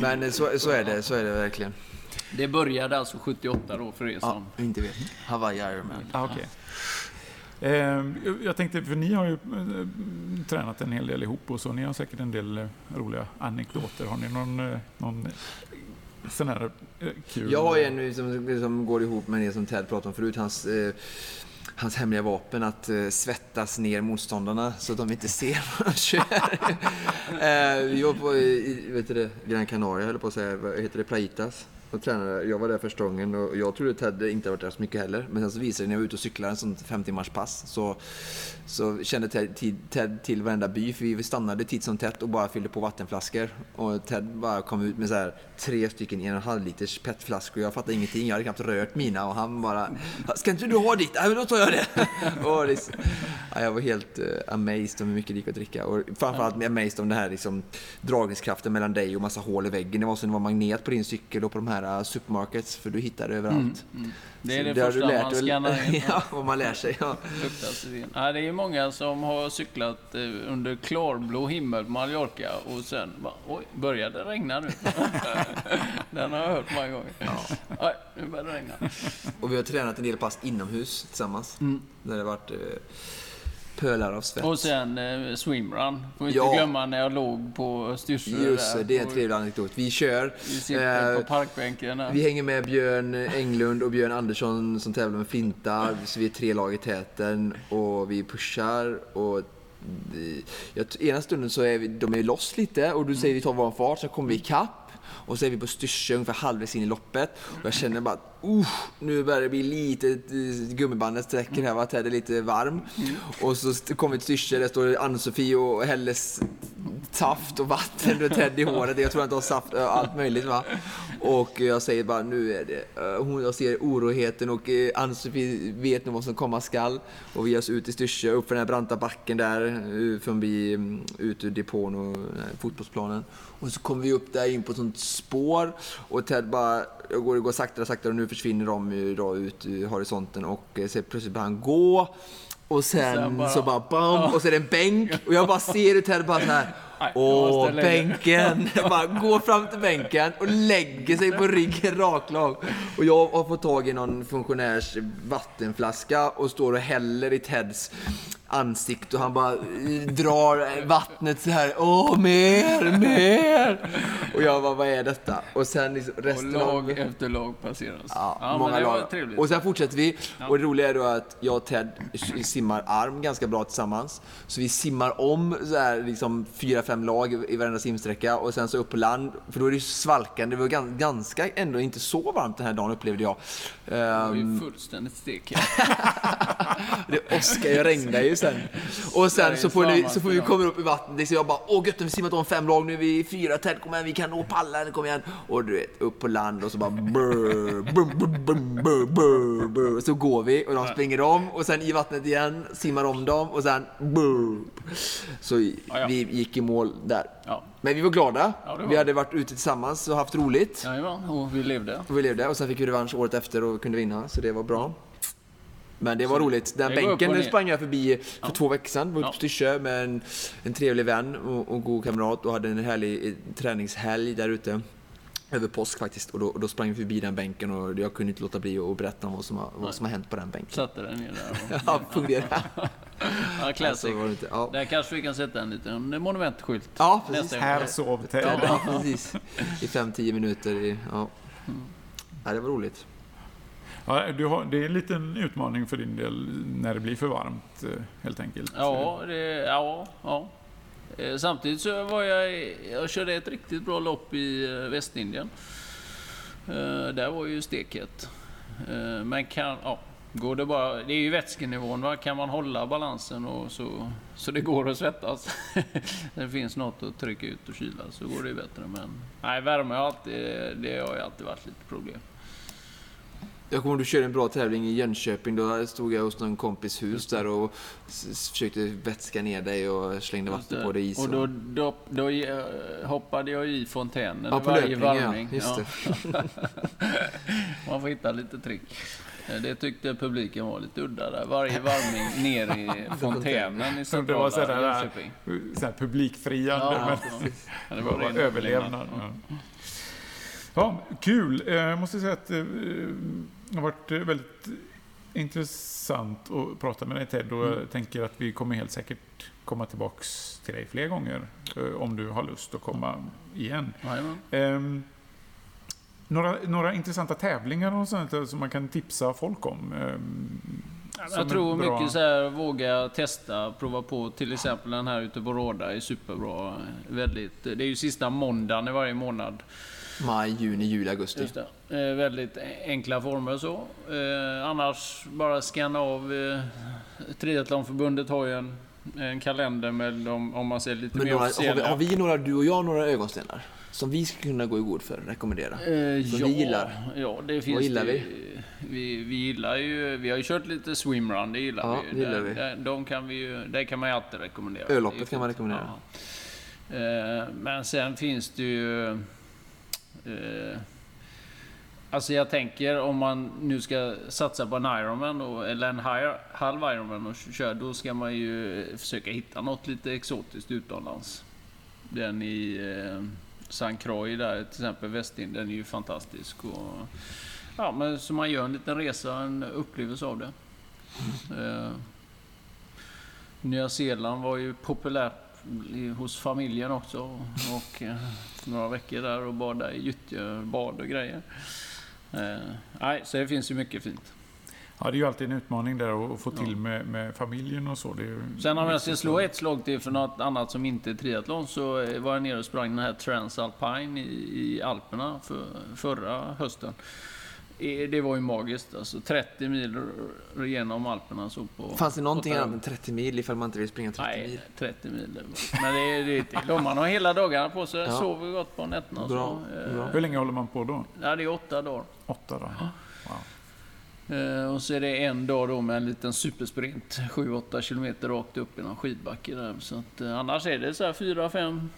Men eh, så, så är det, så är det verkligen. Det började alltså 78 då för er Ja, som... inte vet. Hawaii Ironman. Ah, okay. Eh, jag tänkte, för ni har ju eh, tränat en hel del ihop och så. Ni har säkert en del eh, roliga anekdoter. Har ni någon, eh, någon sån här kul? Jag har en som, som går ihop med det som Ted pratade om förut. Hans, eh, hans hemliga vapen att eh, svettas ner motståndarna så att de inte ser vad de kör. <laughs> eh, vi var på i, vet du det, Gran Canaria, höll på att säga. Vad heter det? Plaitas. Och tränade. Jag var där första gången och jag trodde Ted inte varit där så mycket heller. Men sen så visade det när jag var ute och cyklade en sån fem timmars pass så, så kände Ted, Ted till varenda by. För vi stannade titt som tätt och bara fyllde på vattenflaskor. Och Ted bara kom ut med så här, tre stycken en och en halv liters petflaskor. Jag fattade ingenting. Jag hade knappt rört mina och han bara Ska inte du ha ditt? Ja, men då tar jag det. <laughs> och det ja, jag var helt uh, amazed om hur mycket det gick att dricka. Och framförallt amazed om den här liksom, dragningskraften mellan dig och massa hål i väggen. Det var som det var magnet på din cykel och på de här här supermarkets, för du hittar det överallt. Mm, mm. Det är det, det första man skannar in. <laughs> ja, vad man lär sig. Ja. ja, det är många som har cyklat eh, under klarblå himmel på Mallorca och sen bara, oj, började det regna nu? <laughs> Den har jag hört många gånger. Ja. Oj, nu börjar det regna. Och vi har tränat en del pass inomhus tillsammans. Mm. Där det varit eh, pölar av svett. Och sen eh, swimrun. Får inte ja. glömma när jag låg på Styrsö. Just det, det är en trevlig anekdot. Vi kör. Vi sitter eh, på parkbänken. Här. Vi hänger med Björn Englund och Björn Andersson som tävlar med fintar. Så vi är tre lag i täten och vi pushar. Och jag, ena stunden så är vi, de är loss lite och du säger vi tar vår fart, så kommer vi ikapp. Och så är vi på Styrsö ungefär halvvägs in i loppet. Och jag känner bara uh, nu börjar det bli lite, eh, gummibandet sträcker här, va? Ted är lite varm. Och så kommer vi till Styrsö, där står Ann-Sofie och häller saft och vatten och Ted i håret. Jag tror att de har saft och allt möjligt. Va? Och jag säger bara, nu är det... Eh, hon, jag ser oroheten och eh, Ann-Sofie vet nog vad som komma skall. Och vi ger oss ut i Styrsö, upp för den här branta backen där, förbi, mm, ut ur depån och fotbollsplanen. Och så kommer vi upp där in på ett sånt spår och Ted bara, jag går, går saktare och saktare och nu försvinner de ju då ut i horisonten och eh, så plötsligt börjar han gå. Och sen, sen bara, så bara bam, och så är det en bänk och jag bara ser hur Ted bara så här Åh, bänken! <laughs> bara går fram till bänken och lägger sig på ryggen raklång. Och jag har fått tag i någon funktionärs vattenflaska och står och häller i Teds ansikte och han bara drar vattnet så här. Åh, mer, mer! Och jag bara, vad är detta? Och sen liksom resten och lag av... efter lag passeras. Ja, ja många lag. Trevligt. Och sen fortsätter vi. Ja. Och det roliga är då att jag och Ted simmar arm ganska bra tillsammans. Så vi simmar om så här liksom fyra, fem lag i varenda simsträcka och sen så upp på land. För då är det svalkande. Det var ganska ändå inte så varmt den här dagen upplevde jag. Det var ju ehm. fullständigt stek. <laughs> det åskar ju, regnade ju sen. Och sen så får, ni, så får vi komma upp i vattnet. Så jag bara, åh gött, vi simmat om fem lag, nu är vi fyra, Ted kom igen, vi kan nå pallen, kom igen. Och du vet, upp på land och så bara brr, brr, brr, brr, Så går vi och de springer om och sen i vattnet igen, simmar om dem och sen brr. Så vi gick i mål där. Men vi var glada. Ja, var. Vi hade varit ute tillsammans och haft roligt. Jajamän, och vi levde. Och vi levde och sen fick vi revansch året efter och kunde vinna, så det var bra. Men det var så roligt. Den bänken sprang jag förbi för ja. två veckor sedan. Var uppe på Styrsö med en, en trevlig vän och, och god kamrat och hade en härlig träningshelg där ute. Över påsk faktiskt. Och då, och då sprang vi förbi den bänken och jag kunde inte låta bli att berätta om vad som har, vad som har hänt på den bänken. Satte den ner där? Och... <laughs> ja, fungerade. <laughs> ja, classic. Alltså, ja. Där kanske vi kan sätta en liten monumentskylt. Ja, precis. Här sov Ted. Ja, precis. I 5-10 minuter. I, ja. Mm. ja, det var roligt. Ja, du har, det är en liten utmaning för din del när det blir för varmt eh, helt enkelt. Ja, det, ja, ja. Eh, samtidigt så var jag, jag körde ett riktigt bra lopp i eh, Västindien. Eh, där var ju steket. Men kan, ja, går det bara, det är ju vätskenivån, va? kan man hålla balansen och så, så det går att svettas. <laughs> det finns något att trycka ut och kyla så går det bättre. Men nej, värme har alltid, det har ju alltid varit lite problem. Jag kommer ihåg du körde en bra tävling i Jönköping. Då stod jag hos någon kompis hus där och försökte vätska ner dig och slängde vatten på dig. Och då, då, då, eh, hoppade jag i fontänen ja, på varje löpning, varvning. Ja, just <laughs> ja. Man får hitta lite trick. Eh, Det tyckte publiken var lite udda där. Varje varvning ner i <laughs> fontänen i Som det var centrala sådär, Jönköping. så här publikfriande. Ja, men. Ja, det var överlevnad. Ja. ja, kul. Eh, Jag måste säga att eh, det har varit eh, väldigt intressant att prata med dig Ted och Mm. jag tänker att vi kommer helt säkert komma tillbaks till dig fler gånger eh, om du har lust att komma igen. Ehm, några, några intressanta tävlingar och sånt som man kan tipsa folk om? Som Jag tror bra- mycket så här, våga testa, prova på. Till exempel den här ute på Råda är superbra. Väldigt, det är ju sista måndagen i varje månad. Maj, juni, juli, augusti. Just det. Eh, väldigt enkla former så. Eh, annars bara scanna av. Eh, Triathlonförbundet har ju en, en kalender med de, om man ser lite Men mer några, har, vi, officiella. har vi några, du och jag, några ögonstenar? Som vi ska kunna gå i god för, rekommendera? Eh, Som ja, vi gillar. Ja, det finns gillar det, vi? vi? Vi gillar ju, vi har ju kört lite swimrun, det gillar Ja, vi. det gillar Där- vi. där- De kan vi ju, det kan man ju alltid rekommendera. Är kan man rekommendera. Ja. Eh, Men sen finns det ju eh, Alltså jag tänker om man nu ska satsa på en Ironman och, eller en halv Ironman och köra, då ska man ju försöka hitta något lite exotiskt utomlands. Den i eh, St. Croix där till exempel, Västindien, är ju fantastisk. Och, ja, men så man gör en liten resa, en upplevelse av det. Eh, Nya Zeeland var ju populärt hos familjen också. Och eh, några veckor där och bada i gyttjebad och grejer. Eh, nej, så det finns ju mycket fint. Ja, det är ju alltid en utmaning där att få till med, med familjen och så. Sen om jag ska slå ett slag till för något annat som inte är triathlon så eh, var jag nere och sprang den här Transalpine i, i Alperna för, förra hösten. Det var ju magiskt alltså. 30 mil genom Alperna så på... Fanns det någonting annat än 30 mil ifall man inte vill springa 30 Nej, mil? 30 mil. Men det är det är till. Man har hela dagarna på sig, Ja. sover gott på nätterna och Bra, så. eh, bra. Hur länge håller man på då? Ja, det är åtta dagar. Åtta dagar? Wow. Eh, och så är det en dag då med en liten supersprint. 7-8 kilometer rakt upp i någon skidbacke där. Så att, eh, annars är det så här 4, 5,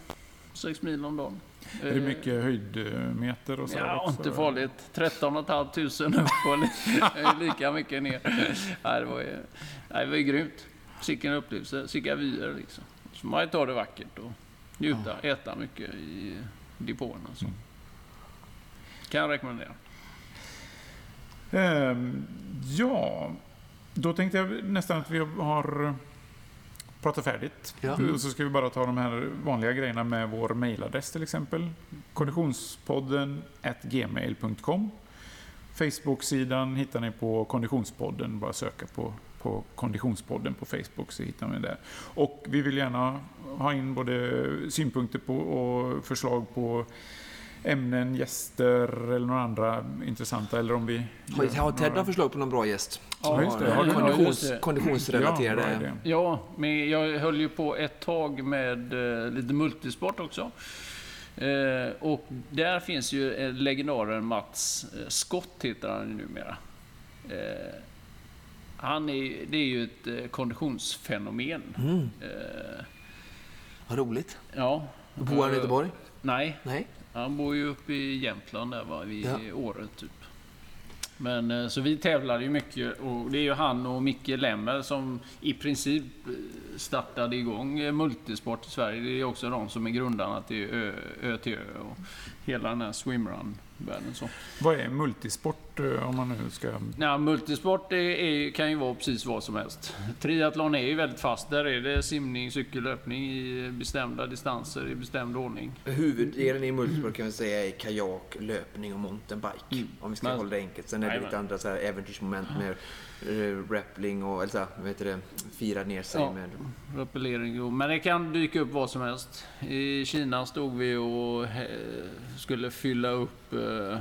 6 mil om dagen. Är det Eh, mycket höjdmeter och så? Ja, också? inte farligt. 13 500 upp och li- <laughs> lika mycket ner. Nej, det var ju, nej, det var ju grymt. Sicken upplevelse, sicka vyer liksom. Så man ta det vackert och njuta, äta mycket i depåerna. Så. Mm. Kan jag rekommendera. Ehm, ja, då tänkte jag nästan att vi har pratat färdigt. Ja. Och så ska vi bara ta de här vanliga grejerna med vår mailadress till exempel. Konditionspodden gmail.com Facebook-sidan hittar ni på Konditionspodden. Bara söka på, på Konditionspodden på Facebook så hittar ni det. Och vi vill gärna ha in både synpunkter på och förslag på ämnen, gäster eller några andra intressanta. Eller om vi Har, har Ted några- några förslag på någon bra gäst? Ja, just det. Har Ja, konditions. Ja, konditionsrelaterade... idé. Ja, men jag höll ju på ett tag med eh, lite multisport också. Eh, och där finns ju eh, legendaren Mats eh, Skott, heter han numera. Eh, han är, det är ju ett eh, konditionsfenomen. Mm, Eh, vad roligt. ja. Bor han i Göteborg? Nej, Nej? Han bor ju uppe i Jämtland där va, vid Ja. Åre typ. Men eh, så vi tävlade ju mycket och det är ju han och Micke Lemmer som i princip eh, startade igång eh, multisport i Sverige. Det är också de som är grundarna till Ö, Ö till Ö och hela den här swimrun-världen. Så. Vad är multisport eh, om man nu ska... Ja, multisport är, är, kan ju vara precis vad som helst. Triathlon är ju väldigt fast. Där är det simning, cykellöpning i bestämda distanser i bestämd ordning. Huvuddelen i multisport kan vi säga är kajak, löpning och mountainbike. Mm. Om vi ska Men- hålla det enkelt. Sen är det lite andra så här äventyrsmoment med rappling och eller så vad heter det, fira ner sig Ja. med... Rappellering, jo. men det kan dyka upp vad som helst. I Kina stod vi och eh, skulle fylla upp eh,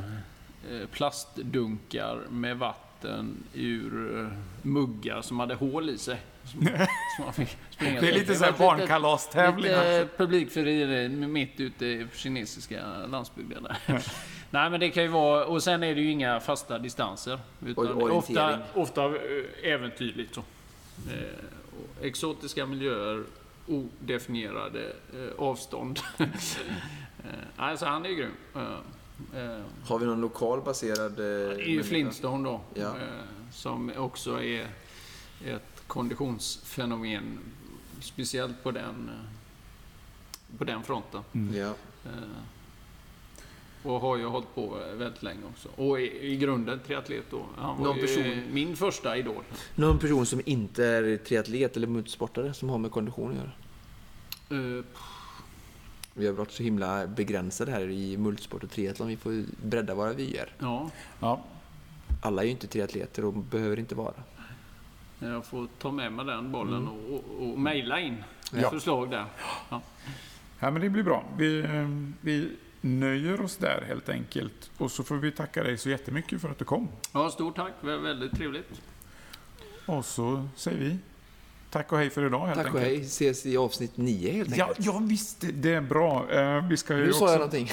eh, plastdunkar med vatten ur eh, muggar som hade hål i sig. Som, <laughs> som man fick springa Det är lite så här var lite- barnkalastävling. Lite publikfrieri mitt ute i kinesiska landsbygden där. <laughs> Nej men det kan ju vara, och sen är det ju inga fasta distanser. Utan ofta, ofta eh, äventyrligt så. Eh, exotiska miljöer, odefinierade eh, avstånd. <laughs> eh, alltså han är grym. Eh, eh, Har vi någon lokal baserad... det är ju? Flintstone då. Ja. Som också är ett konditionsfenomen, speciellt på den, på den fronten. Mm. Ja. Och har ju hållit på väldigt länge också. Och i, i grunden triatlet då. Han var Någon ju person- min första idol. Någon person som inte är triatlet eller motorsportare som har med kondition att göra. Eh, Vi har varit så himla begränsade här i multisport och triathlon. Vi får bredda våra vyer. Ja, Ja, Alla är ju inte triatleter och behöver inte vara. jag får ta med mig den bollen och, och, och mejla in Ja. förslag där. Ja, men det blir bra. Vi, eh, vi nöjer oss där helt enkelt. Och så får vi tacka dig så jättemycket för att du kom. Ja, stort tack. Det var väldigt trevligt. Och så säger vi tack och hej för idag helt Tack och enkelt. hej. Ses i avsnitt 9 helt Ja, enkelt. ja, visst. Det är bra. Eh, Vi ska ju nu sa jag också någonting.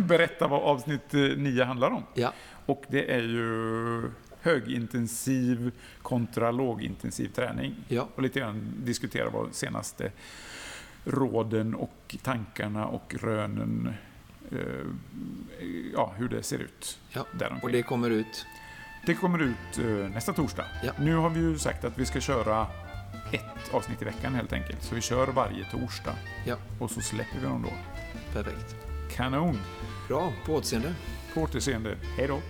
<laughs> berätta vad avsnitt 9 handlar om. Ja, Och det är ju högintensiv kontra lågintensiv träning. ja, Och lite grann diskutera vad senaste råden och tankarna och rönen, eh, ja, hur det ser ut. ja. Däromkring. Och det kommer ut. Det kommer ut eh, nästa torsdag. Ja. Nu har vi ju sagt att vi ska köra ett avsnitt i veckan helt enkelt. Så vi kör varje torsdag. Ja. Och så släpper vi dem då. Perfekt. Kanon! Bra, på återseende. På återseende. Hej då!